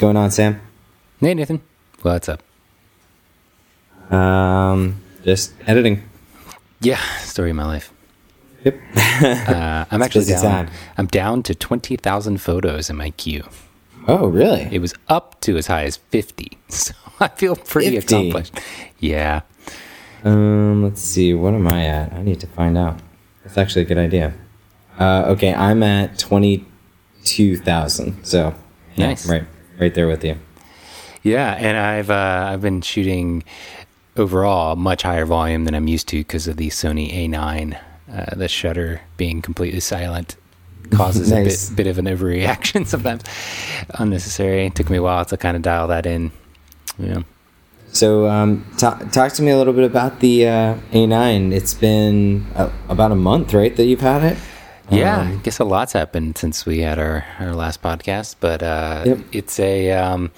going on, Sam? Hey, Nathan. What's up? Um, just editing. Yeah, story of my life. Yep. Uh, I'm actually down. time. I'm down to twenty thousand photos in my queue. oh, really? It was up to as high as fifty, so I feel pretty 50? accomplished. Yeah, Um, let's see. What am I at? I need to find out. That's actually a good idea. Uh, okay, I'm at twenty-two thousand. So, yeah, Nice. right, right there with you. yeah, and I've uh, I've been shooting overall much higher volume than I'm used to because of the Sony A9. Uh, the shutter being completely silent causes Nice. a bit, bit of an overreaction sometimes, unnecessary. It took me a while to kind of dial that in. Yeah. So, um, ta- talk to me a little bit about the uh, A9. It's been uh, about a month, right, that you've had it. Yeah, Um, I guess a lot's happened since we had our, our last podcast, but uh, Yep. it's a um,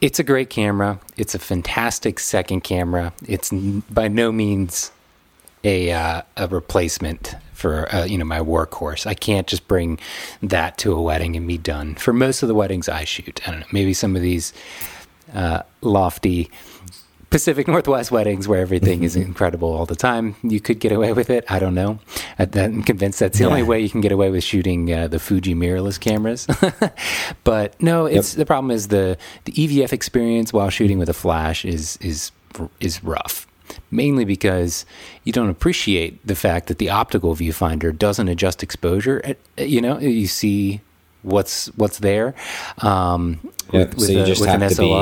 it's a great camera. It's a fantastic second camera. It's n- by no means a uh, a replacement for uh, you know my workhorse. I can't just bring that to a wedding and be done. For most of the weddings I shoot, I don't know, maybe some of these uh, lofty Pacific Northwest weddings where everything is incredible all the time. You could get away with it. I don't know. I'm convinced that's the only way you can get away with shooting uh, the Fuji mirrorless cameras. but no, it's the problem is the the EVF experience while shooting with a flash is is is rough. Mainly because you don't appreciate the fact that the optical viewfinder doesn't adjust exposure. At, you know, you see what's what's there. Um, Yep, with, with so you a- just with have an to be You-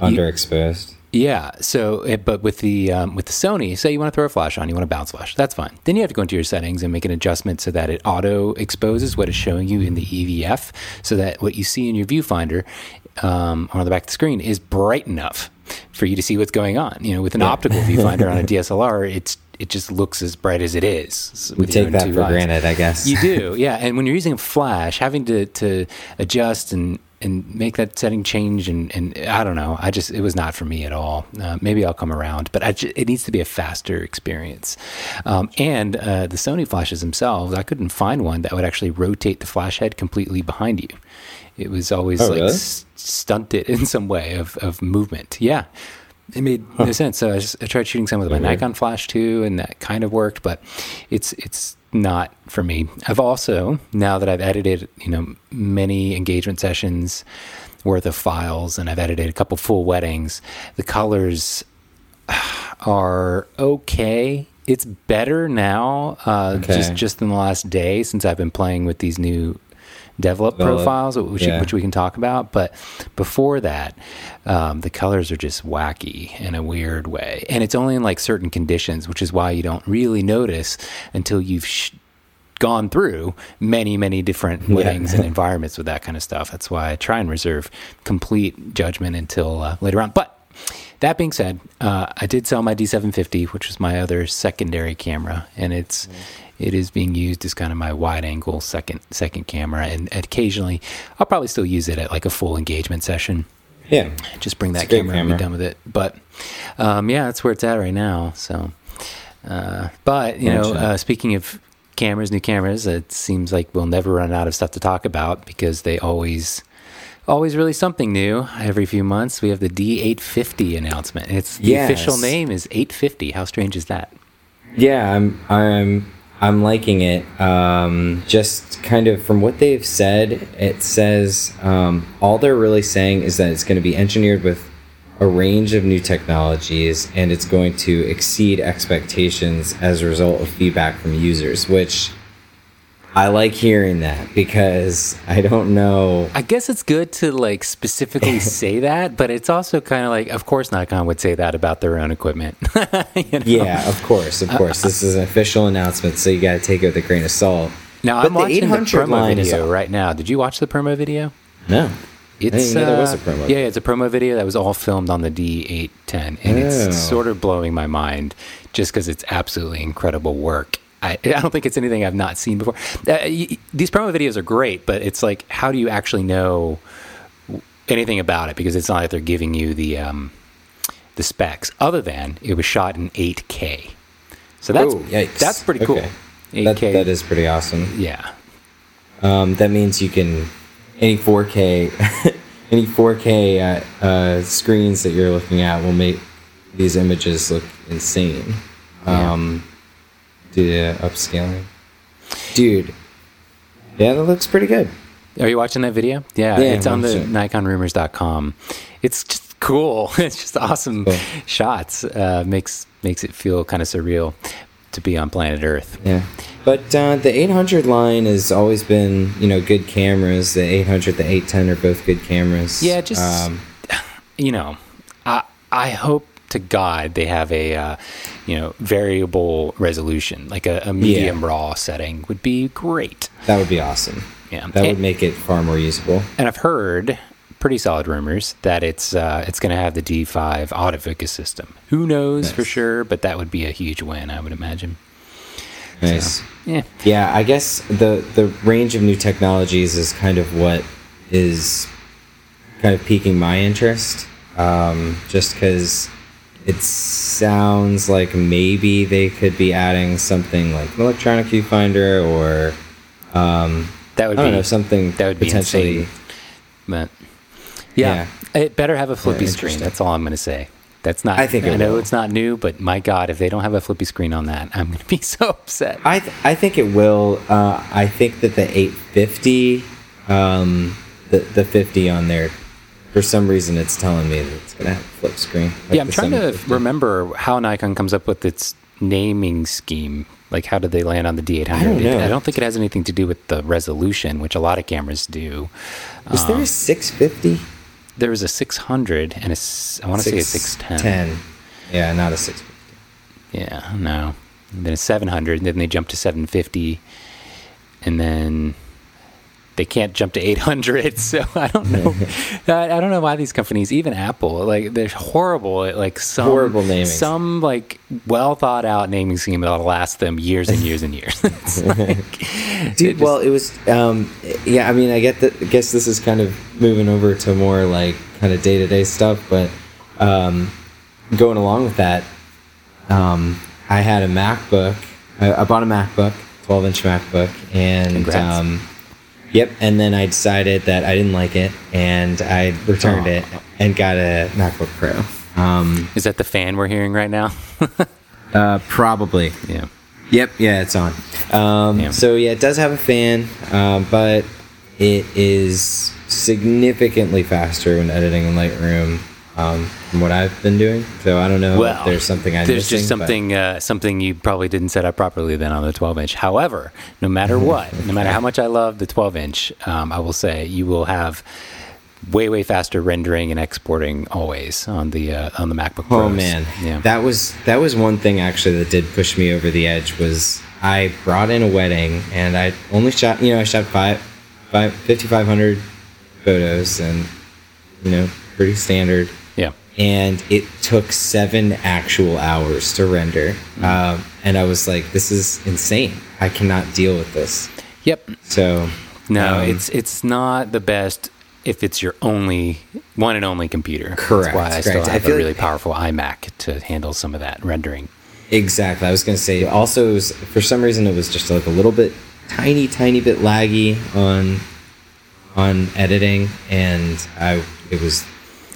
underexposed. Yeah. So, it, but with the um, with the Sony, say you want to throw a flash on, you want to bounce flash, that's fine. Then you have to go into your settings and make an adjustment so that it auto exposes what is showing you in the EVF, so that what you see in your viewfinder um, on the back of the screen is bright enough for you to see what's going on. You know, with an optical viewfinder on a DSLR, it's it just looks as bright as it is. We take that for eyes. granted, I guess. You do, yeah. And when you're using a flash, having to, to adjust and, and make that setting change, and, and I don't know, I just, it was not for me at all. Uh, maybe I'll come around, but it needs to be a faster experience. Um, and uh, the Sony flashes themselves, I couldn't find one that would actually rotate the flash head completely behind you. It was always Oh, like really? s- stunted in some way of, of movement. Yeah. It made no sense. So I, just, I tried shooting some with my Weird. Nikon flash too, and that kind of worked, but it's it's not for me. I've also now that I've edited, you know, many engagement sessions worth of files, and I've edited a couple full weddings. The colors are okay. It's better now, uh, Okay. just just in the last day since I've been playing with these new DVLOP DVLOP, profiles, which, yeah. which we can talk about. But before that, um, the colors are just wacky in a weird way, and it's only in like certain conditions, which is why you don't really notice until you've. Sh- gone through many many different weddings and environments with that kind of stuff that's why i try and reserve complete judgment until uh, later on but that being said, uh, I did sell my D750, which was my other secondary camera, and it's it is being used as kind of my wide angle second second camera, and occasionally I'll probably still use it at like a full engagement session. Yeah. Just bring that a great camera, and be done with it. But um, yeah, that's where it's at right now. So, uh, but you know, uh, speaking of cameras, new cameras, it seems like we'll never run out of stuff to talk about because they always always really something new every few months. We have the D850 announcement. It's the Yes. official name is 850. How strange is that? Yeah, I'm I'm I'm liking it. Um, just kind of from what they've said, it says um, all they're really saying is that it's going to be engineered with a range of new technologies and it's going to exceed expectations as a result of feedback from users, which I like hearing that because I don't know. I guess it's good to like specifically say that, but it's also kind of like, of course, Nikon would say that about their own equipment. You know? Yeah, of course, of course. this is an official announcement, so you got to take it with a grain of salt. Now But I'm the watching the promo video right now. Did you watch the promo video? No. It's didn't know there was a uh, promo. Yeah, yeah, it's a promo video that was all filmed on the D810, and Oh. it's sort of blowing my mind just because it's absolutely incredible work. I, I don't think it's anything I've not seen before. Uh, y- these promo videos are great, but it's like, how do you actually know anything about it? Because it's not like they're giving you the um, the specs, other than it was shot in 8K. So that's Oh, yikes. that's pretty cool. Okay. 8K, That, that is pretty awesome. yeah. Um, that means you can any 4K any 4K uh, uh, screens that you're looking at will make these images look insane. Yeah. Um, due to upscaling. Dude, yeah, that looks pretty good. Are you watching that video? Yeah, Yeah, it's on the I'm NikonRumors.com. It's just cool. It's just awesome Cool. shots. Uh, makes makes it feel kind of surreal to be on planet Earth. Yeah. But uh, the 800 line has always been, you know, good cameras. The 800, the 810 are both good cameras. Yeah, just Um, you know, I I hope to God they have a uh, you know variable resolution, like a, a medium raw setting would be great. that would be awesome. Yeah, That would make it far more usable. and I've heard pretty solid rumors that it's uh, it's going to have the D5 autofocus system. Who knows for sure, but that would be a huge win, I would imagine. Nice. Yeah, Yeah, I guess the the range of new technologies is kind of what is kind of piquing my interest. Um, just because it sounds like maybe they could be adding something like an electronic viewfinder or um, that would I don't be know something that would be potentially. insane. But yeah, it better have a flippy screen. That's all I'm going to say. That's not. I think I know will. it's not new, but my God, if they don't have a flippy screen on that, I'm going to be so upset. I th- I think it will. Uh, I think that the 850, um, the the 50 on there, for some reason it's telling me that it's gonna have a flip screen. like yeah, I'm trying to remember how Nikon comes up with its naming scheme. Like, how did they land on the D800? I don't know. I don't think it has anything to do with the resolution, which a lot of cameras do. Was Um, there a 650? There was a 600 and a I want to say a 610. 10. Yeah, not a 650. Yeah, no. And then a 700, and then they jumped to 750, and then they can't jump to 800. So I don't know. I, don't know why these companies, even Apple, like they're horrible at like some Horrible naming. some like well thought out naming scheme that'll last them years and years and years. Like, Dude, it well, it was. Um, yeah, I mean, I get that. I guess this is kind of moving over to more like kind of day to day stuff, but um, going along with that, um, I had a MacBook. I, I bought a MacBook, 12 inch MacBook, and Congrats. um, yep. And then I decided that I didn't like it, and I returned Aw. it and got a MacBook Pro. Um, is that the fan we're hearing right now? uh, probably. yeah. Yep, yeah, it's on. Um, Yeah. So yeah, it does have a fan, um, but it is significantly faster when editing in Lightroom um, from what I've been doing. So I don't know Well, if there's something I'm there's missing. just something uh, something you probably didn't set up properly then on the 12 inch. However, no matter what, no matter how much I love the 12 inch, um, I will say you will have way way faster rendering and exporting always on the uh, on the MacBook Pros. Oh man, yeah, that was that was one thing actually that did push me over the edge. Was I brought in a wedding and I only shot you know I shot five, five, 5,500 photos and you know pretty standard. And it took seven actual hours to render. Mm. Um, and I was like, this is insane. I cannot deal with this. Yep. So, No, um, it's it's not the best if it's your only one and only computer. Correct, That's why I still correct. Have a like- really powerful iMac to handle some of that rendering. exactly. I was going to say also, it was, for some reason, it was just like a little bit tiny, tiny bit laggy on on editing, and I it was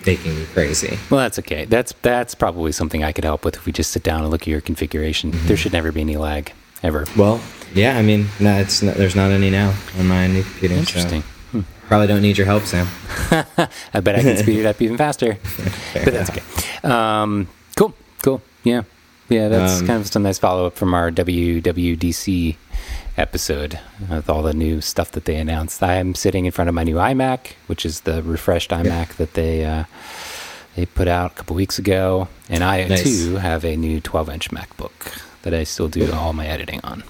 making me crazy. Well, that's okay. That's that's probably something I could help with if we just sit down and look at your configuration. Mm-hmm. There should never be any lag ever. Well, yeah, I mean, no, it's not, there's not any now on my new computer. so Interesting. Hmm. Probably don't need your help, Sam. I bet I can speed it up even faster. but that's okay. Um, cool. Cool. Yeah. Yeah. That's Um, kind of just a nice follow up from our WWDC episode with all the new stuff that they announced. I'm sitting in front of my new iMac, which is the refreshed iMac that they uh, they put out a couple weeks ago, and I Nice. too have a new 12 inch MacBook that I still do all my editing on.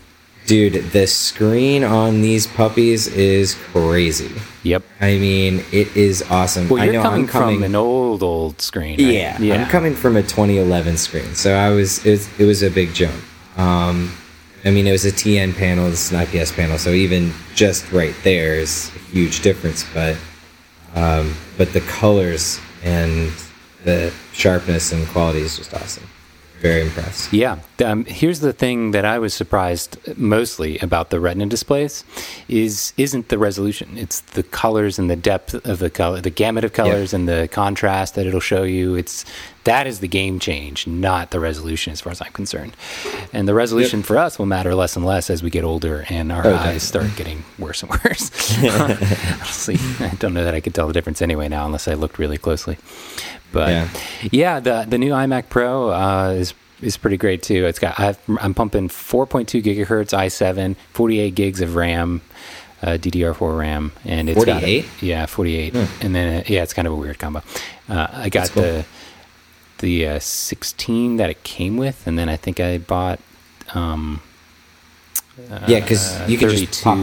Dude, the screen on these puppies is crazy. Yep. I mean, it is awesome. Well, I you're know coming, I'm coming from an old, old screen. right? yeah, yeah. I'm coming from a 2011 screen, so I was it was, it was a big jump. Um, I mean, it was a TN panel, this is an IPS panel, so even just right there is a huge difference. But um, but the colors and the sharpness and quality is just awesome. Very impressed. Yeah. Um, here's the thing that I was surprised mostly about the Retina displays is isn't the resolution. It's the colors and the depth of the color, the gamut of colors and the contrast that it'll show you. It's that is the game change, not the resolution, as far as I'm concerned. And the resolution Yep. for us will matter less and less as we get older and our Oh, eyes start getting worse and worse. Honestly, I don't know that I could tell the difference anyway now, unless I looked really closely. But Yeah. yeah, the the new iMac Pro uh, is is pretty great too. It's got I've, I'm pumping 4.2 gigahertz i7, 48 gigs of RAM, uh, DDR4 RAM, and it's got a- 48? yeah, 48, and then uh, yeah, it's kind of a weird combo. Uh, I got cool. the the uh, 16 that it came with, and then I think I bought. Um, yeah, because uh, you can just pop.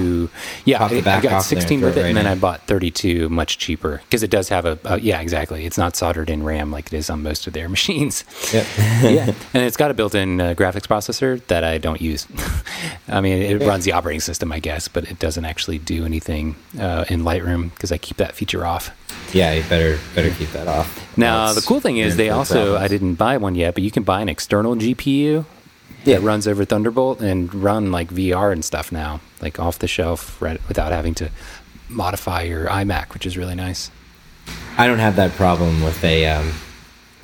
yeah, pop the I- got off 16 throw with it right and then in. I bought 32 much cheaper because it does have a, a yeah, exactly. It's not soldered in RAM like it is on most of their machines. Yep. yeah, and it's got a built-in uh, graphics processor that I don't use. I mean, it Yeah. runs the operating system, I guess, but it doesn't actually do anything uh, in Lightroom because I keep that feature off. yeah, you better better keep that off. Now, Else the cool thing is they also problems. I didn't buy one yet, but you can buy an external GPU Yeah. that runs over Thunderbolt and run like VR and stuff now, like off the shelf, right, without having to modify your iMac, which is really nice. I don't have that problem with a um,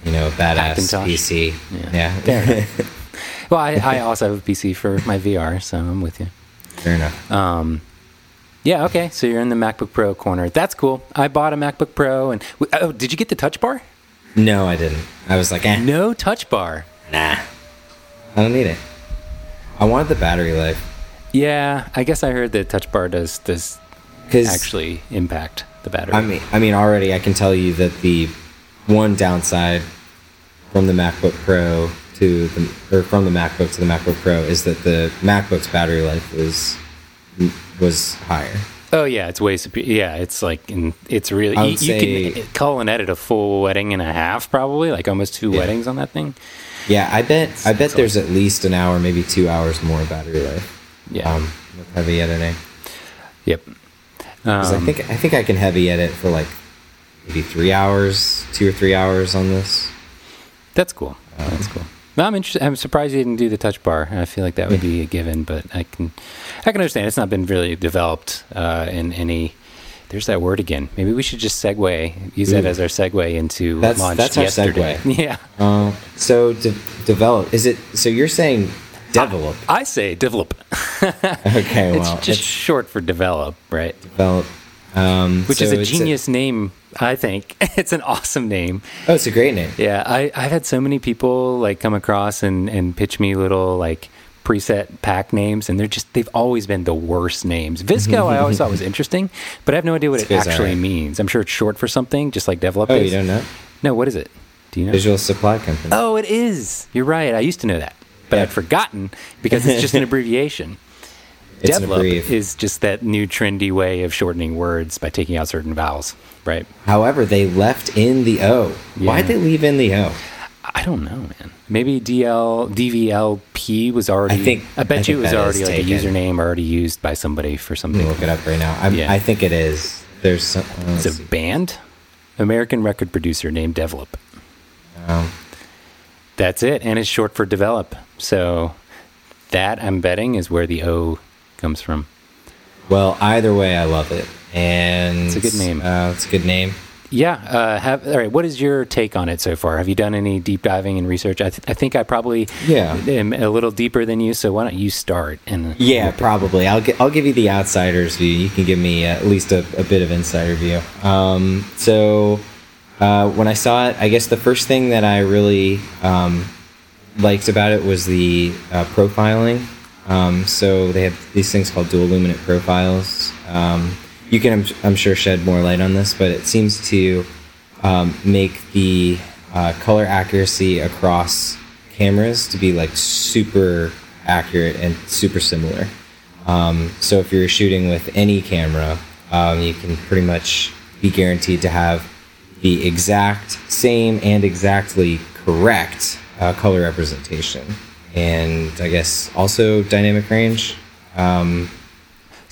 you know badass Hackintosh? PC. Yeah. Yeah, Well, I, I also have a PC for my VR, so I'm with you. fair enough. Um, yeah, okay. So you're in the MacBook Pro corner. That's cool. I bought a MacBook Pro, and oh, did you get the Touch Bar? No, I didn't. I was like, eh, No Touch Bar. nah, I don't need it. I wanted the battery life Yeah, I guess I heard that Touch Bar does does actually impact the battery. I mean, I mean, already I can tell you that the one downside from the MacBook Pro to the or from the MacBook to the MacBook Pro is that the MacBook's battery life was was higher. Oh yeah, it's way superior. Yeah, it's like in, it's really you, you can call and edit a full wedding and a half, probably like almost two Yeah. weddings on that thing. Yeah, I bet I bet Excellent. there's at least an hour, maybe two hours more battery life. Yeah. Um, with heavy editing. Yep. Um, I think I think I can heavy edit for like maybe three hours, two or three hours on this. that's cool. that's cool. No, I'm interested. I'm surprised you didn't do the touch bar. I feel like that would be a given, but I can, I can understand. It's not been really developed uh, in any. There's that word again. Maybe we should just segue. Use that as our segue into That's- launch that's our segue. Yeah, Uh, so de- develop is it? So you're saying develop? I say develop. Okay, Well, it's just it's short for develop, right? develop. Um, Which so is a genius name, I think. it's an awesome name. oh, it's a great name. Yeah, I, I've had so many people like come across and, and pitch me little like preset pack names, and they're just they've always been the worst names. VSCO, I always thought was interesting, but I have no idea what it VSCO's actually means. I'm sure it's short for something, just like develop. Oh, is. you don't know? No, what is it? Do you know? Visual Supply Company. Oh, it is. You're right. I used to know that, but Yeah. I'd forgotten because it's just an abbreviation. it's is just that new trendy way of shortening words by taking out certain vowels, right? However, they left in the O. Why'd they leave in the O? I don't know, man. Maybe DL DVLP was already. I think- I bet I you it was already like a username already used by somebody for Let something. me look it up right now. I'm, Yeah. I think it is. There's some. let's It's a see. band, American record producer named Develop. Um, That's it, and it's short for develop. So that I'm betting is where the O comes from. well, either way, I love it, and It's a good name. Uh, it's a good name. Yeah. Uh, have all right. What is your take on it so far? Have you done any deep diving and research? I, th- I think I probably Yeah. am a little deeper than you. So why don't you start? And Yeah, probably. I'll gi- I'll give you the outsider's view. You can give me at least a, a bit of insider view. Um, so uh, when I saw it, I guess the first thing that I really um, liked about it was the uh, profiling. Um, so they have these things called dual illuminant profiles. Um, you can, I'm, I'm sure, shed more light on this, but it seems to um, make the uh, color accuracy across cameras to be like super accurate and super similar. Um, so if you're shooting with any camera, um, you can pretty much be guaranteed to have the exact same and exactly correct uh, color representation. And I guess also dynamic range. Um,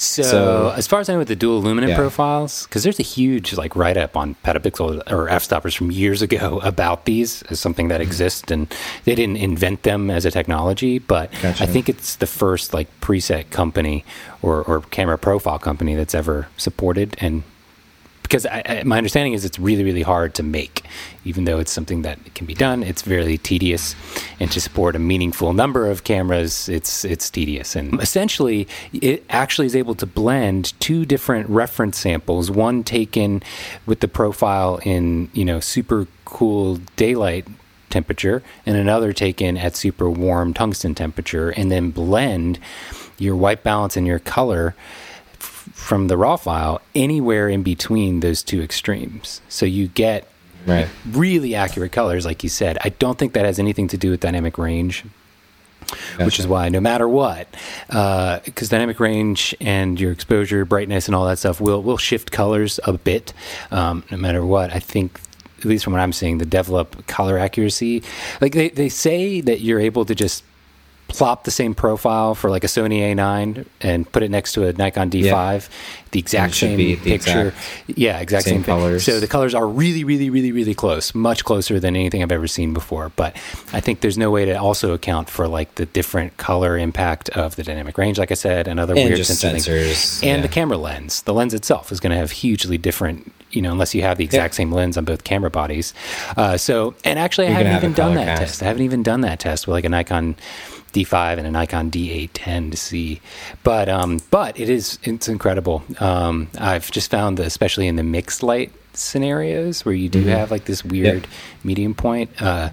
So, So- as far as I know, with the dual illuminant Yeah. profiles, because there's a huge like write up on PetaPixel or Fstoppers from years ago about these as something Mm-hmm. that exists, and they didn't invent them as a technology, but Gotcha. I think it's the first like preset company or, or camera profile company that's ever supported and because I, I, my understanding is it's really really hard to make. Even though it's something that can be done it's very tedious. And to support a meaningful number of cameras it's it's tedious. And essentially it actually is able to blend two different reference samples one taken with the profile in you know super cool daylight temperature and another taken at super warm tungsten temperature and then blend your white balance and your color from the raw file anywhere in between those two extremes. So you get Right. really accurate colors, like you said. I don't think that has anything to do with dynamic range, which is why no matter what, because dynamic range and your exposure, brightness, and all that stuff will will shift colors a bit, um, no matter what. I think. At least from what I'm seeing, the DVLOP color accuracy, like they, they say that you're able to just plop the same profile for like a Sony A9 and put it next to a Nikon D5, Yeah. the exact same the picture. exact yeah, exact same same, colors. So the colors are really, really, really, really close, much closer than anything I've ever seen before. But I think there's no way to also account for like the different color impact of the dynamic range, like I said, and other And weird just sensor things. and yeah. the camera lens. The lens itself is going to have hugely different. You know, unless you have the exact same lens on both camera bodies. Uh, so, and actually, I You're gonna haven't have even done that cast. test. I haven't even done that test with like a Nikon D5 and a Nikon D810 to see, but um, but it is it's incredible. Um, I've just found that especially in the mixed light scenarios where you do Mm-hmm. have like this weird medium point, uh,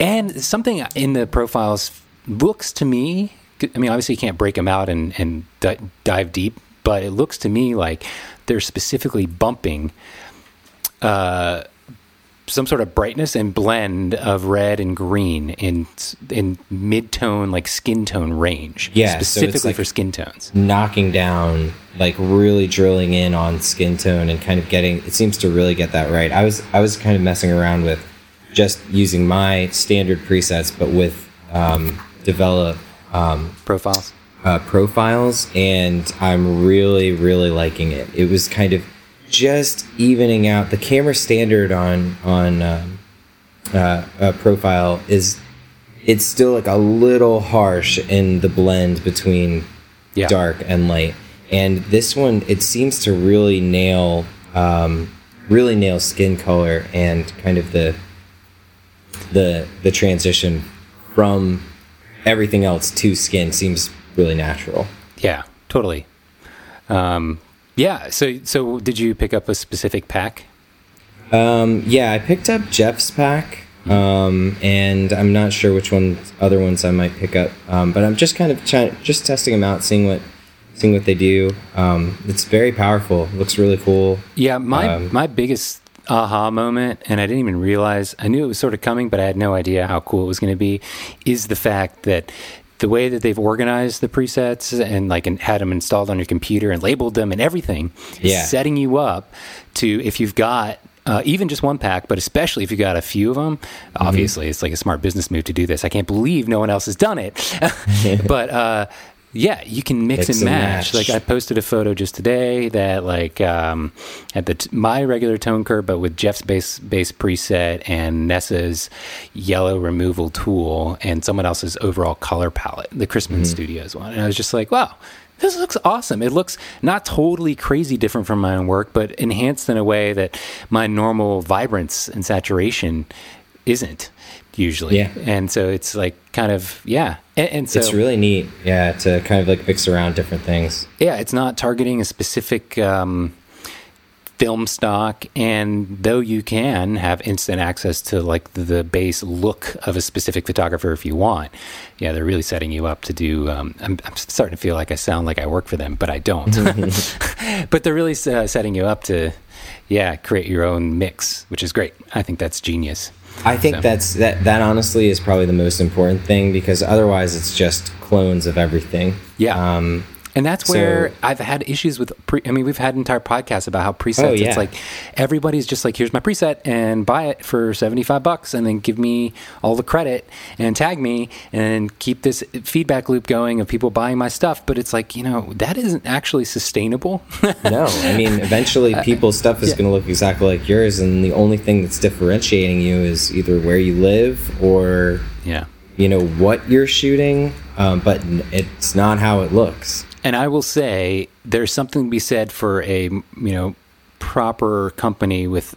and something in the profiles looks to me. I mean, obviously you can't break them out and and di- dive deep, but it looks to me like they're specifically bumping uh, some sort of brightness and blend of red and green in in mid tone like skin tone range. Yeah, so specifically like- for skin tones. knocking down like really drilling in on skin tone and kind of getting it seems to really get that right i was i was kind of messing around with just using my standard presets but with um, DVLOP um, Profiles. uh, profiles and i'm really really liking it it was kind of just evening out the camera standard on on um, uh, uh, profile is it's still like a little harsh in the blend between Yeah. dark and light and this one it seems to really nail um, really nail skin color and kind of the the the transition from everything else to skin seems really natural Yeah, totally. Um, yeah. So so did you pick up a specific pack? Um, yeah, I picked up Jeff's pack, um, and I'm not sure which one other ones I might pick up. Um, but I'm just kind of trying, just testing them out, seeing what, seeing what they do. Um, it's very powerful. Looks really cool. Yeah, my Um, my biggest aha moment, and I didn't even realize I knew it was sort of coming, but I had no idea how cool it was going to be. Is the fact that the way that they've organized the presets and like and had them installed on your computer and labeled them and everything, is Yeah. setting you up to if you've got. Uh, even just one pack, but especially if you got a few of them, Mm-hmm. obviously it's like a smart business move to do this. I can't believe no one else has done it. but uh, yeah, you can mix, Mix and and match. match. Like I posted a photo just today that like um, had the t- my regular tone curve, but with Jeff's base base preset and Nessa's yellow removal tool and someone else's overall color palette, the Chrisman Studios one. And I was just like, wow. This looks awesome. It looks not totally crazy different from my own work, but enhanced in a way that my normal vibrance and saturation isn't usually. Yeah. And so it's like kind of yeah. And, and so it's really neat. Yeah, to kind of like mix around different things. yeah, it's not targeting a specific um, film stock, and though you can have instant access to like the, base look of a specific photographer if you want, yeah, they're really setting you up to do. Um, I'm, I'm starting to feel like I sound like I work for them, but I don't. but they're really uh, setting you up to, yeah, create your own mix, which is great. I think that's genius. I think So- that's that. That honestly is probably the most important thing because otherwise it's just clones of everything. Yeah. Um, And that's So- where I've had issues with. Pre- I mean, we've had entire podcasts about how presets. Oh, yeah. It's like everybody's just like, here's my preset, and buy it for seventy five bucks, and then give me all the credit and tag me, and keep this feedback loop going of people buying my stuff. But it's like, you know, that isn't actually sustainable. No, I mean, eventually people's stuff is yeah. going to look exactly like yours, and the only thing that's differentiating you is either where you live or, yeah. you know, what you're shooting, um, but it's not how it looks. And I will say there's something to be said for a you know proper company with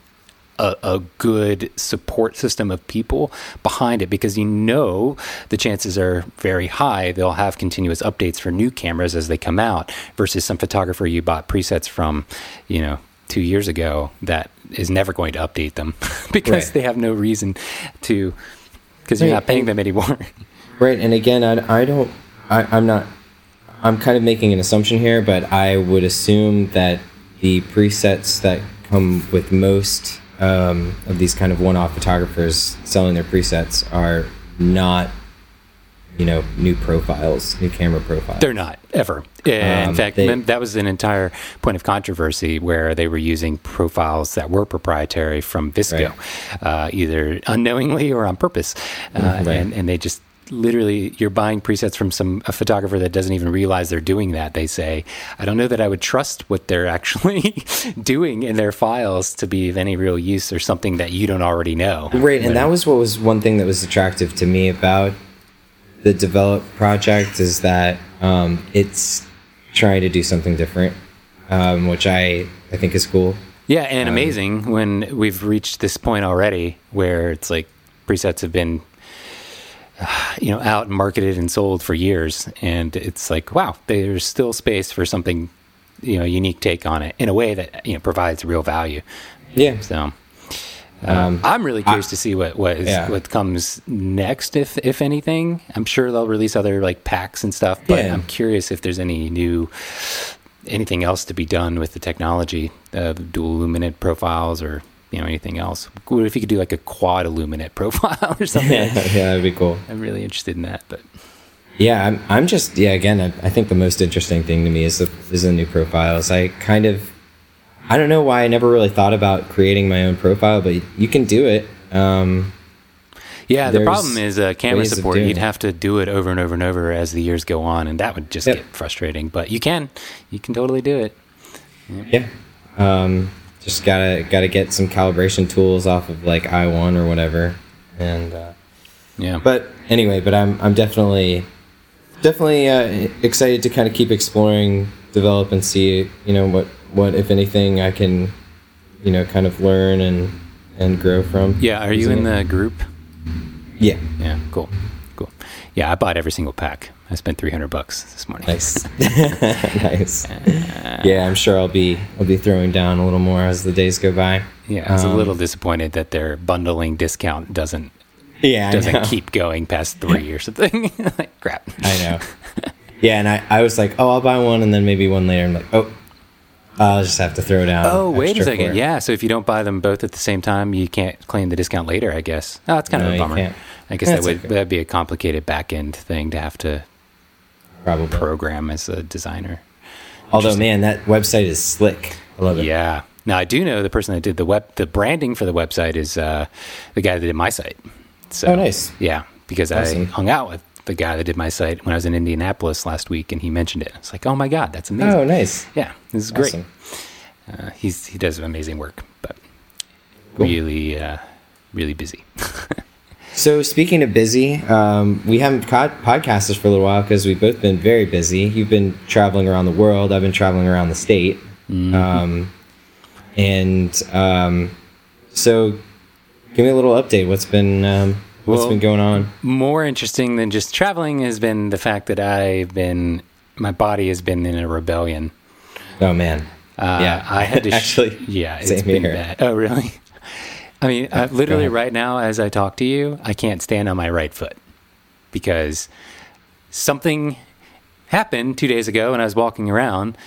a, a good support system of people behind it because you know the chances are very high they'll have continuous updates for new cameras as they come out versus some photographer you bought presets from you know two years ago that is never going to update them because Right. they have no reason to because you're Right, not paying them anymore Right, and again, I, I don't, I, I'm not, I'm kind of making an assumption here, but I would assume that the presets that come with most um, of these kind of one-off photographers selling their presets are not, you know, new profiles, new camera profiles. They're not ever. In Um, fact, they- that was an entire point of controversy where they were using profiles that were proprietary from VSCO, uh, either unknowingly or on purpose, uh, Right. and and they just literally you're buying presets from some a photographer that doesn't even realize they're doing that they say i don't know that i would trust what they're actually doing in their files to be of any real use or something that you don't already know Right, and that was what was one thing that was attractive to me about the DVLOP project is that um, it's trying to do something different, um, which I I think is cool. Yeah, and amazing when we've reached this point already where it's like presets have been, you know, out and marketed and sold for years, and it's like, wow, there's still space for something, you know, unique take on it in a way that you know provides real value. Yeah, So. Um, I'm really curious to see what what is Yeah. what comes next, if if anything. I'm sure they'll release other like packs and stuff, but Yeah. I'm curious if there's any new anything else to be done with the technology, uh, the dual illuminant profiles, or you know anything else. What if you could do like a quad illuminant profile or something? yeah, that'd be cool. I'm really interested in that, but Yeah, I'm, I'm just yeah. Again, I, I think the most interesting thing to me is the is the new profiles. I kind of I don't know why I never really thought about creating my own profile, but you can do it. Um, yeah, the problem is uh, camera support. You'd have to do it over and over and over as the years go on, and that would just Yep. get frustrating. But you can, you can totally do it. yeah, um, just gotta gotta get some calibration tools off of like i one or whatever, and. Uh, Yeah, but anyway, but I'm I'm definitely definitely uh, excited to kind of keep exploring, DVLOP, and see you know what what if anything I can you know kind of learn and and grow from. yeah. Are you in it. the group? Yeah, Yeah, cool, cool. Yeah, I bought every single pack. I spent three hundred bucks this morning. nice, nice. Yeah, I'm sure I'll be I'll be throwing down a little more as the days go by. Yeah, I was a Um, little disappointed that their bundling discount doesn't Yeah, doesn't keep going past three or something. like crap. I know. Yeah, and I, I was like, oh, I'll buy one, and then maybe one later. I'm like, oh, I'll just have to throw down. Oh, wait a second. Yeah, so if you don't buy them both at the same time, you can't claim the discount later. I guess. Oh, it's kind No, of a bummer. I guess That's that would okay. that'd be a complicated back end thing to have to probably. program as a designer. Although, man, that website is slick. I love it. Yeah. Now I do know the person that did the web the branding for the website is uh, the guy that did my site. So Oh, nice. Yeah, because I hung out with the guy that did my site when I was in Indianapolis last week, and he mentioned it. It's like, oh my god, that's amazing. Oh, nice. Yeah, this is great. Uh, he's he does amazing work, but Cool. really uh, really busy. So, speaking of busy, um, we haven't caught podcasters for a little while because we've both been very busy. You've been traveling around the world. I've been traveling around the state. Mm-hmm. Um, and um, so, give me a little update. What's been um, what's Well- been going on? More interesting than just traveling has been the fact that I've been my body has been in a rebellion. Oh man, Uh, Yeah. I had to sh- Actually, Yeah, it's been here. bad. Oh, really? I mean, uh, literally right now, as I talk to you, I can't stand on my right foot because something happened two days ago when I was walking around.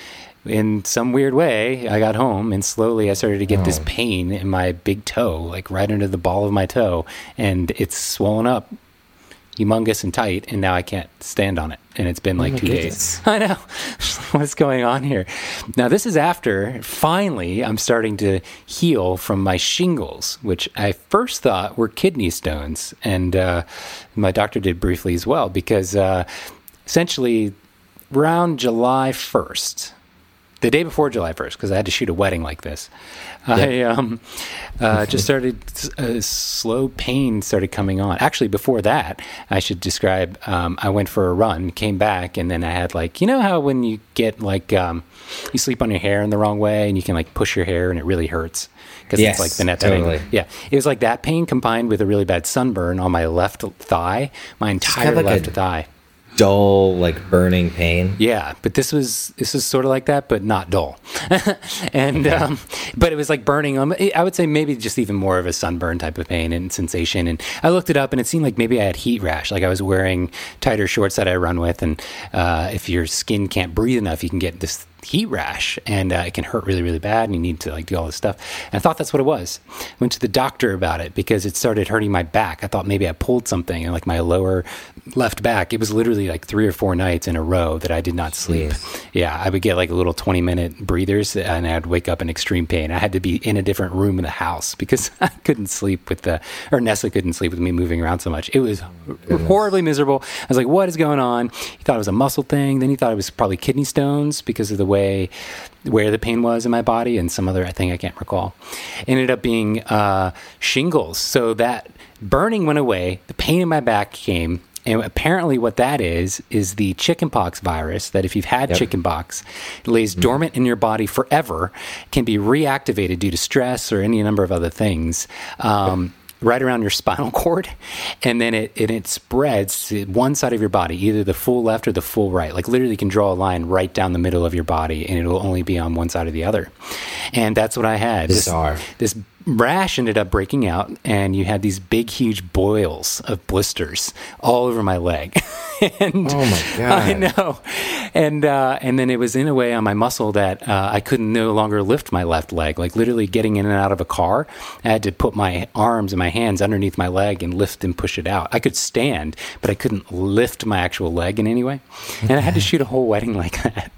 In some weird way, I got home and slowly I started to get this Oh. pain in my big toe, like right under the ball of my toe, and it's swollen up humongous and tight, and now I can't stand on it. And it's been like my two goodness. days. I know. What's going on here? Now, this is after finally I'm starting to heal from my shingles, which I first thought were kidney stones. And uh, my doctor did briefly as well, because uh, essentially around July 1st, the day before July 1st, because I had to shoot a wedding like this, I um, uh, just started, uh, slow pain started coming on. Actually, before that, I should describe, um, I went for a run, came back, and then I had like, you know how when you get like, um, you sleep on your hair in the wrong way and you can like push your hair and it really hurts because Yes, it's like the net totally. Yeah, it was like that pain combined with a really bad sunburn on my left thigh, my entire kind of like left a- thigh. Dull, like burning pain. Yeah, but this was this was sort of like that, but not dull. and um, but it was like burning. Um, I would say maybe just even more of a sunburn type of pain and sensation. And I looked it up, and it seemed like maybe I had heat rash. Like I was wearing tighter shorts that I run with, and uh, if your skin can't breathe enough, you can get this heat rash, and uh, it can hurt really, really bad, and you need to like do all this stuff. And I thought that's what it was. Went to the doctor about it because it started hurting my back. I thought maybe I pulled something, and like my lower left back. It was literally like three or four nights in a row that I did not sleep. Yeah, I would get like a little 20 minute breathers and I'd wake up in extreme pain. I had to be in a different room in the house because I couldn't sleep with the, or Nessa couldn't sleep with me moving around so much. It was horribly miserable. I was like, what is going on? He thought it was a muscle thing. Then he thought it was probably kidney stones because of the way, where the pain was in my body and some other thing I can't recall. Ended up being uh, shingles. So that burning went away. The pain in my back came. And apparently, what that is is the chickenpox virus. That if you've had Yep. chickenpox, it lays dormant in your body forever, can be reactivated due to stress or any number of other things. Um, Right around your spinal cord, and then it, it it spreads to one side of your body, either the full left or the full right. Like literally, you can draw a line right down the middle of your body, and it will only be on one side or the other. And that's what I had. This- this rash ended up breaking out and you had these big huge boils of blisters all over my leg and Oh my god, i know. And uh, and then it was in a way on my muscle that uh, i couldn't no longer lift my left leg. Like literally getting in and out of a car i had to put my arms and my hands underneath my leg and lift and push it out. I could stand but i couldn't lift my actual leg in any way. And i had to shoot a whole wedding like that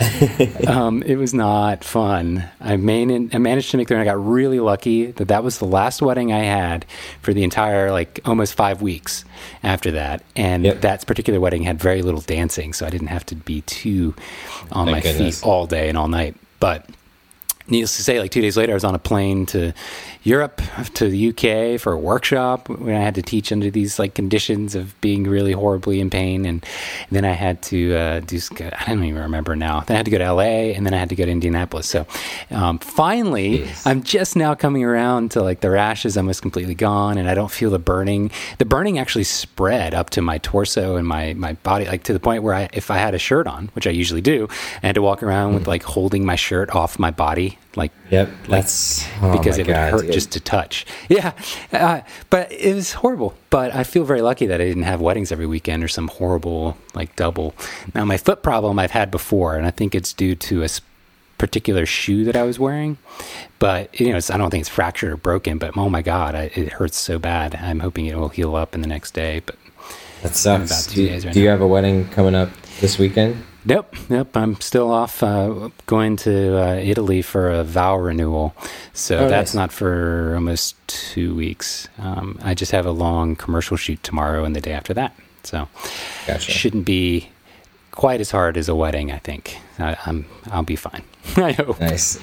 um, it was not fun. I, I managed to make it through, and I got really lucky that that was the last wedding I had for the entire like almost five weeks after that. And Yep. that particular wedding had very little dancing, so I didn't have to be too on Thank my goodness. feet all day and all night. But needless to say, like two days later, I was on a plane to Europe, to the UK for a workshop when I had to teach under these like conditions of being really horribly in pain. And then I had to uh, do, I don't even remember now. Then I had to go to LA and then I had to go to Indianapolis. So um, finally, Jeez. I'm just now coming around to like the rashes almost completely gone and I don't feel the burning. The burning actually spread up to my torso and my, my body, like to the point where I, if I had a shirt on, which I usually do, I had to walk around with like holding my shirt off my body, like Yep. That's oh because it would God. hurt just to touch. Yeah, uh, but it was horrible. But I feel very lucky that I didn't have weddings every weekend or some horrible like double. Now my foot problem I've had before, and I think it's due to a particular shoe that I was wearing. But you know, it's, I don't think it's fractured or broken. But oh my god, I, it hurts so bad. I'm hoping it will heal up in the next day. But That sucks. about two Do, days right do you have a wedding coming up this weekend? Nope, nope. I'm still off uh, going to uh, Italy for a vow renewal, so Oh, that's nice. not for almost two weeks. Um, I just have a long commercial shoot tomorrow and the day after that, so Gotcha. shouldn't be quite as hard as a wedding. I think I, I'm I'll be fine. I hope Nice.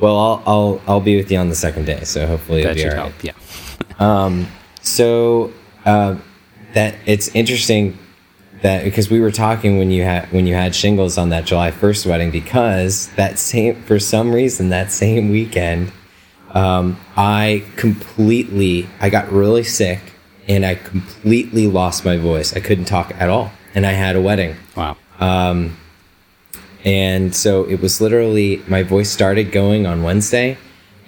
Well, I'll I'll I'll be with you on the second day, so hopefully it'll that be should right. help. Yeah. um, So uh, that it's interesting that because we were talking when you had when you had shingles on that July first wedding because that same for some reason that same weekend um, I completely I got really sick and I completely lost my voice. I couldn't talk at all, and I had a wedding. Wow. Um, And so it was literally my voice started going on Wednesday,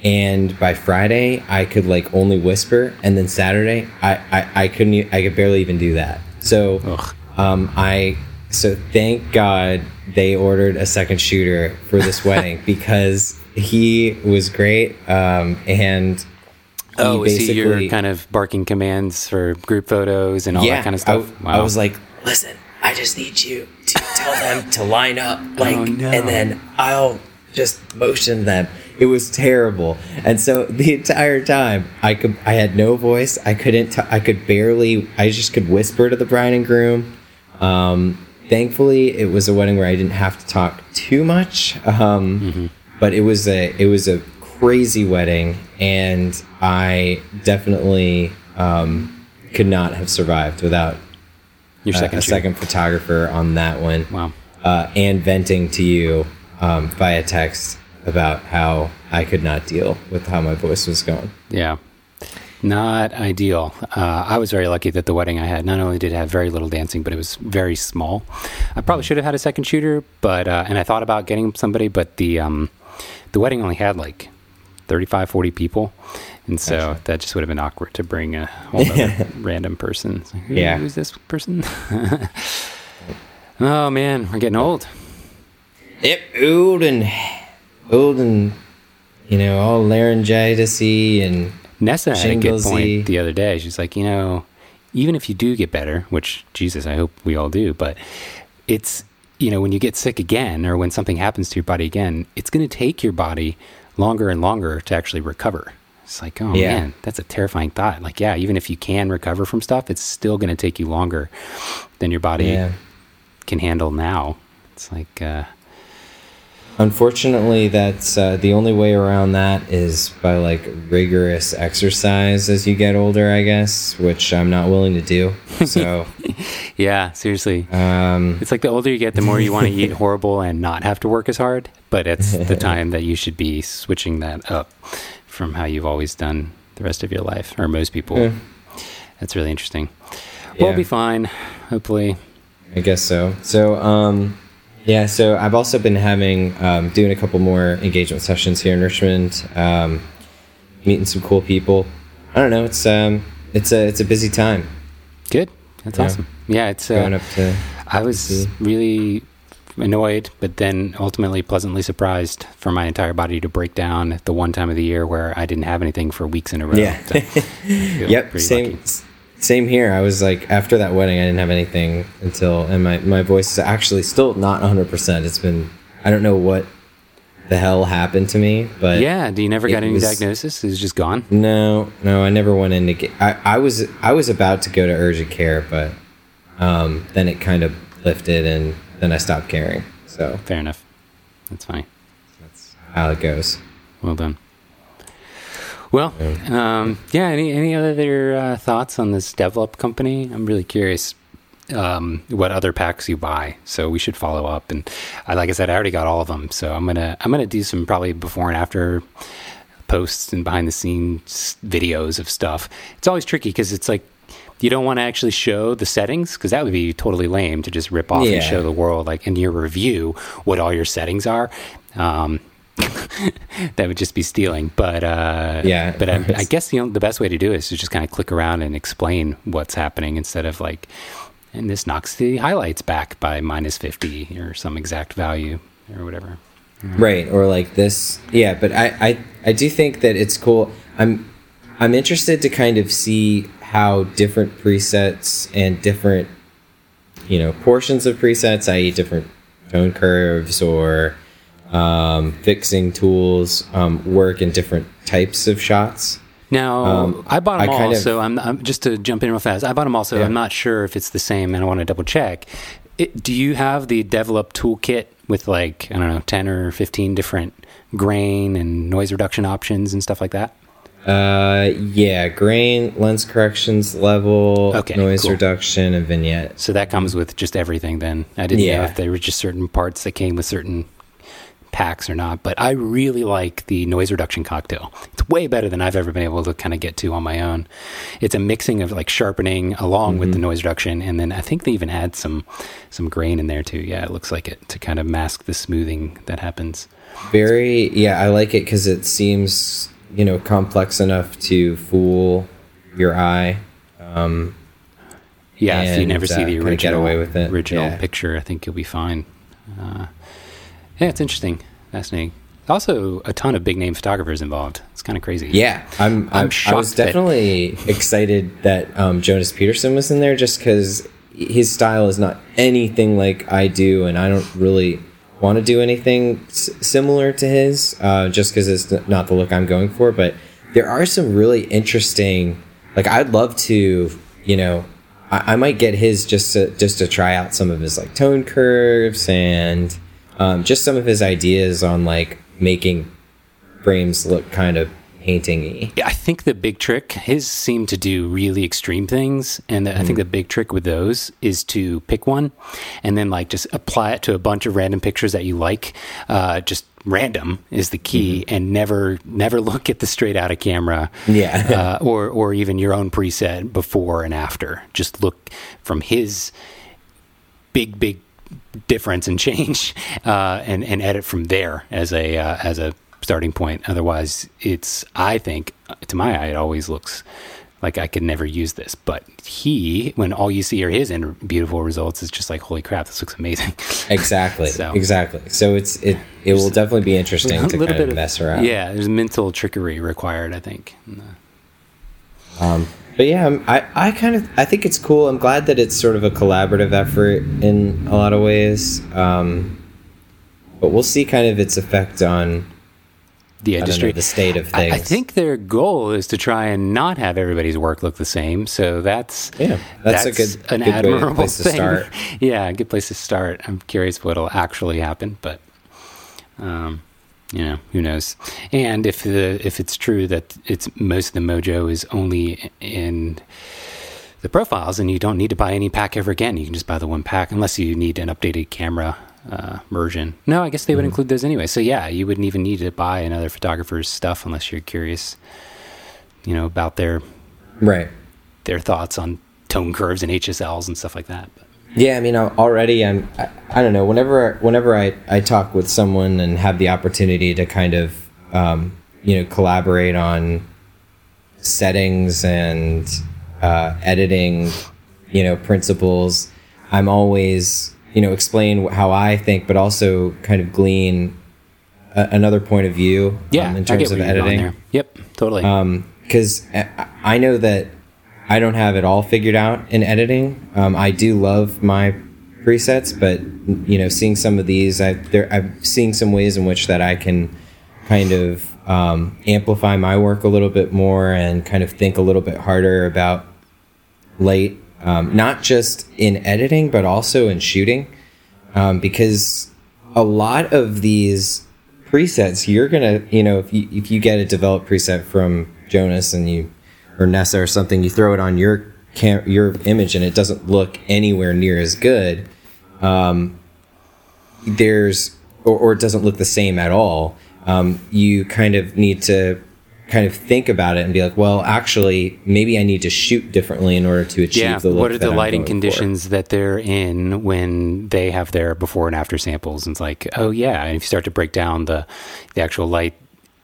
and by Friday I could like only whisper, and then Saturday I I, I couldn't I could barely even do that. So Ugh. Um, I so thank God they ordered a second shooter for this wedding because he was great um, and Oh, is he your kind of barking commands for group photos and all that kind of stuff? I, I was like, listen, I just need you to tell them to line up, like, Oh, no. and then I'll just motion them. It was terrible, and so the entire time I could, I had no voice. I couldn't, t- I could barely, I just could whisper to the bride and groom. Um, thankfully, it was a wedding where I didn't have to talk too much. Um, But it was a, it was a crazy wedding, and I definitely um, could not have survived without Your uh, second a shoot. second photographer on that one. Wow. Uh, and venting to you um, via text about how I could not deal with how my voice was going. Yeah. Not ideal. Uh, I was very lucky that the wedding I had not only did it have very little dancing, but it was very small. I probably should have had a second shooter, but uh, and I thought about getting somebody, but the um, the wedding only had like 35, 40 people, and so that just would have been awkward to bring a whole other random person. Like, Who- Yeah. who's this person? oh man, we're getting old. Yep, old and old and you know all laryngitis and Nessa had a good point the other day. She's like, you know, even if you do get better, which Jesus, I hope we all do, but it's you know when you get sick again or when something happens to your body again, it's going to take your body longer and longer to actually recover. It's like, oh Yeah. man, that's a terrifying thought. Like, yeah, even if you can recover from stuff, it's still going to take you longer than your body yeah. can handle now. It's like, uh, Unfortunately, that's uh, the only way around that is by like rigorous exercise as you get older, I guess, which I'm not willing to do. So, yeah, seriously. um, It's like the older you get, the more you want to eat horrible and not have to work as hard. But it's the time that you should be switching that up from how you've always done the rest of your life, or most people. Yeah. That's really interesting. We'll be fine, hopefully. I guess so. So, um, yeah, so I've also been having, um, doing a couple more engagement sessions here in Richmond, um, meeting some cool people. I don't know. It's, um, it's a, it's a busy time Good. That's Yeah. awesome. Yeah, it's. going Uh, up to, I was see. really annoyed, but then ultimately pleasantly surprised for my entire body to break down at the one time of the year where I didn't have anything for weeks in a row. Yeah. So, yep. Same, lucky. Same here. I was like, after that wedding, I didn't have anything until, and my, my voice is actually still not hundred percent. It's been, I don't know what the hell happened to me, but Yeah. Do you never it got any was- diagnosis? was just gone. No, no, I never went into, get. I, I was I was about to go to urgent care, but um, then it kind of lifted, and then I stopped caring. So Fair enough. That's fine. that's how it goes. Well done. Well, um, yeah. Any any other uh, thoughts on this DVLOP company? I'm really curious um, what other packs you buy. So we should follow up. And I, like I said, I already got all of them. So I'm gonna I'm gonna do some probably before and after posts and behind the scenes videos of stuff. It's always tricky because it's like you don't want to actually show the settings because that would be totally lame to just rip off Yeah. and show the world like in your review what all your settings are. Um, that would just be stealing. But uh, Yeah, but I. I guess the only, the best way to do it is to just kind of click around and explain what's happening instead of like, and this knocks the highlights back by minus fifty or some exact value or whatever. Right, or like this. Yeah, but I, I I do think that it's cool. I'm I'm interested to kind of see how different presets and different you know portions of presets, i.e., different tone curves or um, fixing tools, um, work in different types of shots. Now Um, I bought them I all, of- so I'm, I'm just to jump in real fast. I bought them all, so Yeah. I'm not sure if it's the same, and I want to double check. It, do you have the DVLOP toolkit with like I don't know, ten or fifteen different grain and noise reduction options and stuff like that? Uh, yeah, grain, lens corrections, level, Okay, noise cool. reduction, and vignette. So that comes with just everything. Then I didn't know if there were just certain parts that came with certain packs or not. But I really like the noise reduction cocktail. It's way better than I've ever been able to kind of get to on my own. It's a mixing of like sharpening along with the Mm-hmm. noise reduction, and then I think they even add some some grain in there too. Yeah, it looks like it to kind of mask the smoothing that happens. Very, yeah, I like it because it seems you know complex enough to fool your eye. Um, Yeah, if you never see uh, the get original away with it, original yeah. picture, I think you'll be fine. Uh, yeah, it's interesting, fascinating. also a ton of big name photographers involved. It's kind of crazy. Yeah, I'm. I'm, i shocked was that- definitely excited that um, Jonas Peterson was in there, just because his style is not anything like I do, and I don't really want to do anything s- similar to his, uh, just because it's not the look I'm going for. But there are some really interesting. Like, I'd love to, you know, I, I might get his just to just to try out some of his like tone curves and um, just some of his ideas on like making frames look kind of painting-y. I think the big trick, his seem to do really extreme things. And I think the big trick with those is to pick one and then like just apply it to a bunch of random pictures that you like. Uh, just random is the key and never, never look at the straight out of camera. Yeah. uh, or, or even your own preset before and after. Just look from his big, big difference and change, uh, and and edit from there as a uh, as a starting point. Otherwise, it's I think to my eye it always looks like I could never use this. But he, when all you see are his end beautiful results, is just like holy crap, this looks amazing. Exactly. So- Exactly. So it's it it will definitely be interesting to kind of mess around. Yeah, there's mental trickery required. I think. Um, but yeah, I I kind of I think it's cool. I'm glad that it's sort of a collaborative effort in a lot of ways. Um, but we'll see kind of its effect on The I don't know, industry. the state of things. I think their goal is to try and not have everybody's work look the same. So that's Yeah, that's a good- an good admirable place to thing. start. yeah, good place to start. I'm curious what'll actually happen, but um, you know, who knows? And if the if it's true that it's most of the mojo is only in the profiles, and you don't need to buy any pack ever again. You can just buy the one pack, unless you need an updated camera uh, version. No, I guess they would include those anyway. So yeah, you wouldn't even need to buy another photographer's stuff unless you're curious, you know, about their right. their thoughts on tone curves and HSLs and stuff like that. But, Yeah, I mean, already I'm. I, I don't know. Whenever whenever I I talk with someone and have the opportunity to kind of um, you know collaborate on settings and uh, editing, you know, principles, I'm always you know explain how I think, but also kind of glean a, another point of view. yeah, um, in I terms get of editing. Yep, totally. because I know that I don't have it all figured out in editing. Um, I do love my presets, but you know, seeing some of these, I I'm seeing some ways in which that I can kind of um, amplify my work a little bit more and kind of think a little bit harder about light, um, not just in editing but also in shooting, um, because a lot of these presets you're gonna you know if you if you get a developed preset from Jonas and you or Nessa or something you throw it on your cam- your image and it doesn't look anywhere near as good um, there's or, or it doesn't look the same at all um, you kind of need to kind of think about it and be like well actually maybe I need to shoot differently in order to achieve yeah, the look what are the I'm lighting going for. conditions that they're in when they have their before and after samples? And it's like, oh yeah, and if you start to break down the the actual light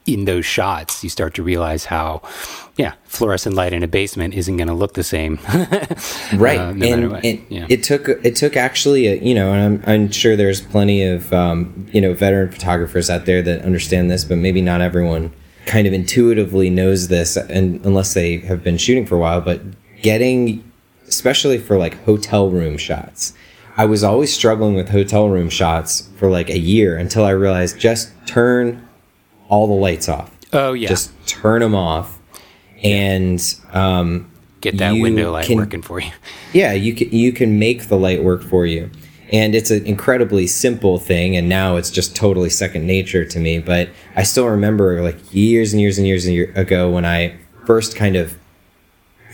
in those shots, you start to realize how, yeah, fluorescent light in a basement isn't going to look the same, right. Uh, no and, and Yeah. it took it took actually a, you know and I'm, I'm sure there's plenty of um, you know veteran photographers out there that understand this but maybe not everyone kind of intuitively knows this and unless they have been shooting for a while but getting especially for like hotel room shots. I was always struggling with hotel room shots for like a year until i realized just turn all the lights off. Oh yeah, just turn them off and um, get that window light can- working for you. yeah you can you can make the light work for you. And it's an incredibly simple thing and now it's just totally second nature to me but i still remember like years and years and years and year ago when i first kind of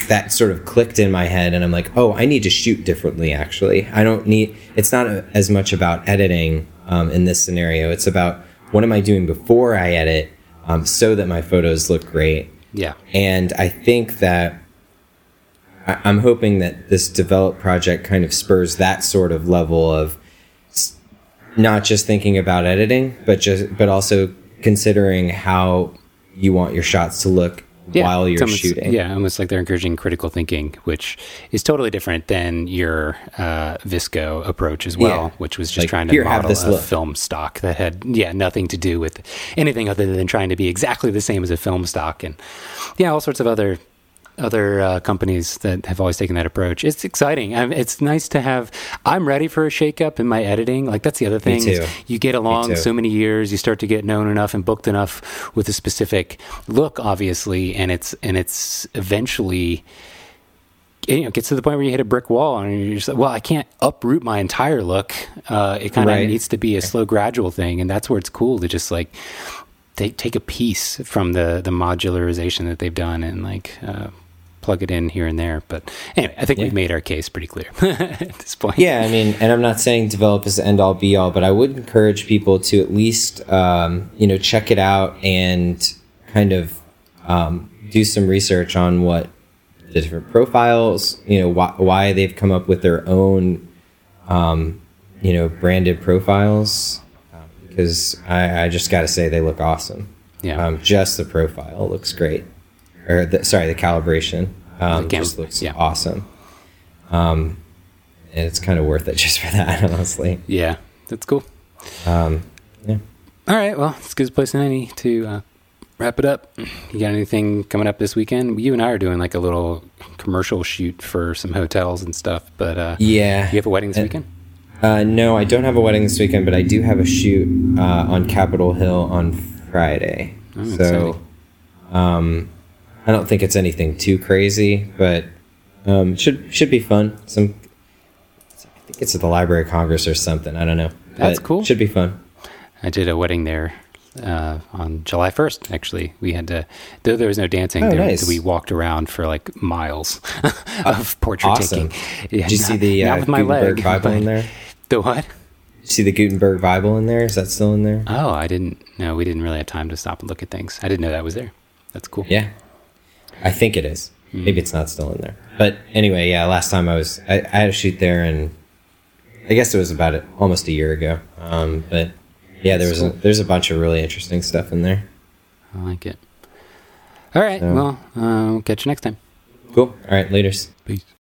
that sort of clicked in my head and i'm like oh i need to shoot differently actually. I don't need it's not a, as much about editing um, in this scenario. It's about what am i doing before i edit um, so that my photos look great. Yeah, and I think that I- I'm hoping that this DVLOP project kind of spurs that sort of level of s- not just thinking about editing, but just but also considering how you want your shots to look while you're almost- shooting. Yeah, almost like they're encouraging critical thinking, which is totally different than your uh, VSCO approach as well, Yeah. which was just Like, trying to here, have model this a look. film stock that had yeah nothing to do with anything other than trying to be exactly the same as a film stock, and yeah, all sorts of other other uh, companies that have always taken that approach. It's exciting. I it's nice to have. I'm ready for a shakeup in my editing. Like that's the other thing. You get along so many years, you start to get known enough and booked enough with a specific look, obviously, and it's and it's eventually. You know, it gets to the point where you hit a brick wall, and you're just like, "Well, I can't uproot my entire look. Uh, it kind of Right. needs to be a slow, gradual thing, and that's where it's cool to just like take take a piece from the the modularization that they've done and like uh, plug it in here and there. But anyway, I think we've made our case pretty clear at this point. Yeah, I mean, and I'm not saying DVLOP is the end all be all, but I would encourage people to at least, um, you know, check it out and kind of um, do some research on what the different profiles, you know, why, why they've come up with their own, um, you know, branded profiles. Because I, I just got to say, they look awesome. Yeah. Um, just the profile looks great. Or, the, sorry, the calibration um, The just looks yeah. awesome. Um, and it's kind of worth it just for that, honestly. yeah, that's cool. Um, yeah. All right, well, it's a good place than any to uh, wrap it up. You got anything coming up this weekend? You and I are doing like a little commercial shoot for some hotels and stuff. But uh, Yeah. you have a wedding this Uh, weekend? Uh, no, I don't have a wedding this weekend, but I do have a shoot uh, on Capitol Hill on Friday. Oh, so, exciting. um, I don't think it's anything too crazy, but um, should should be fun. Some, I think it's at the Library of Congress or something. I don't know. That's But cool. Should be fun. I did a wedding there uh, on July 1st, actually. We had to, though there was no dancing, Oh, there, nice. we walked around for like miles of portrait Awesome. taking. Yeah, Did you see the uh, Gutenberg leg, Bible in there? The what? Did you see the Gutenberg Bible in there? Is that still in there? Oh, I didn't. No, we didn't really have time to stop and look at things. I didn't know that was there. That's cool. Yeah, I think it is. Hmm. Maybe it's not still in there. But anyway, yeah. Last time I was, I, I had a shoot there, and I guess it was about it almost a year ago. Um, but yeah, there was a, there's a bunch of really interesting stuff in there. I like it. All right. So- Well, uh, we'll catch you next time. Cool. All right, later's. Peace.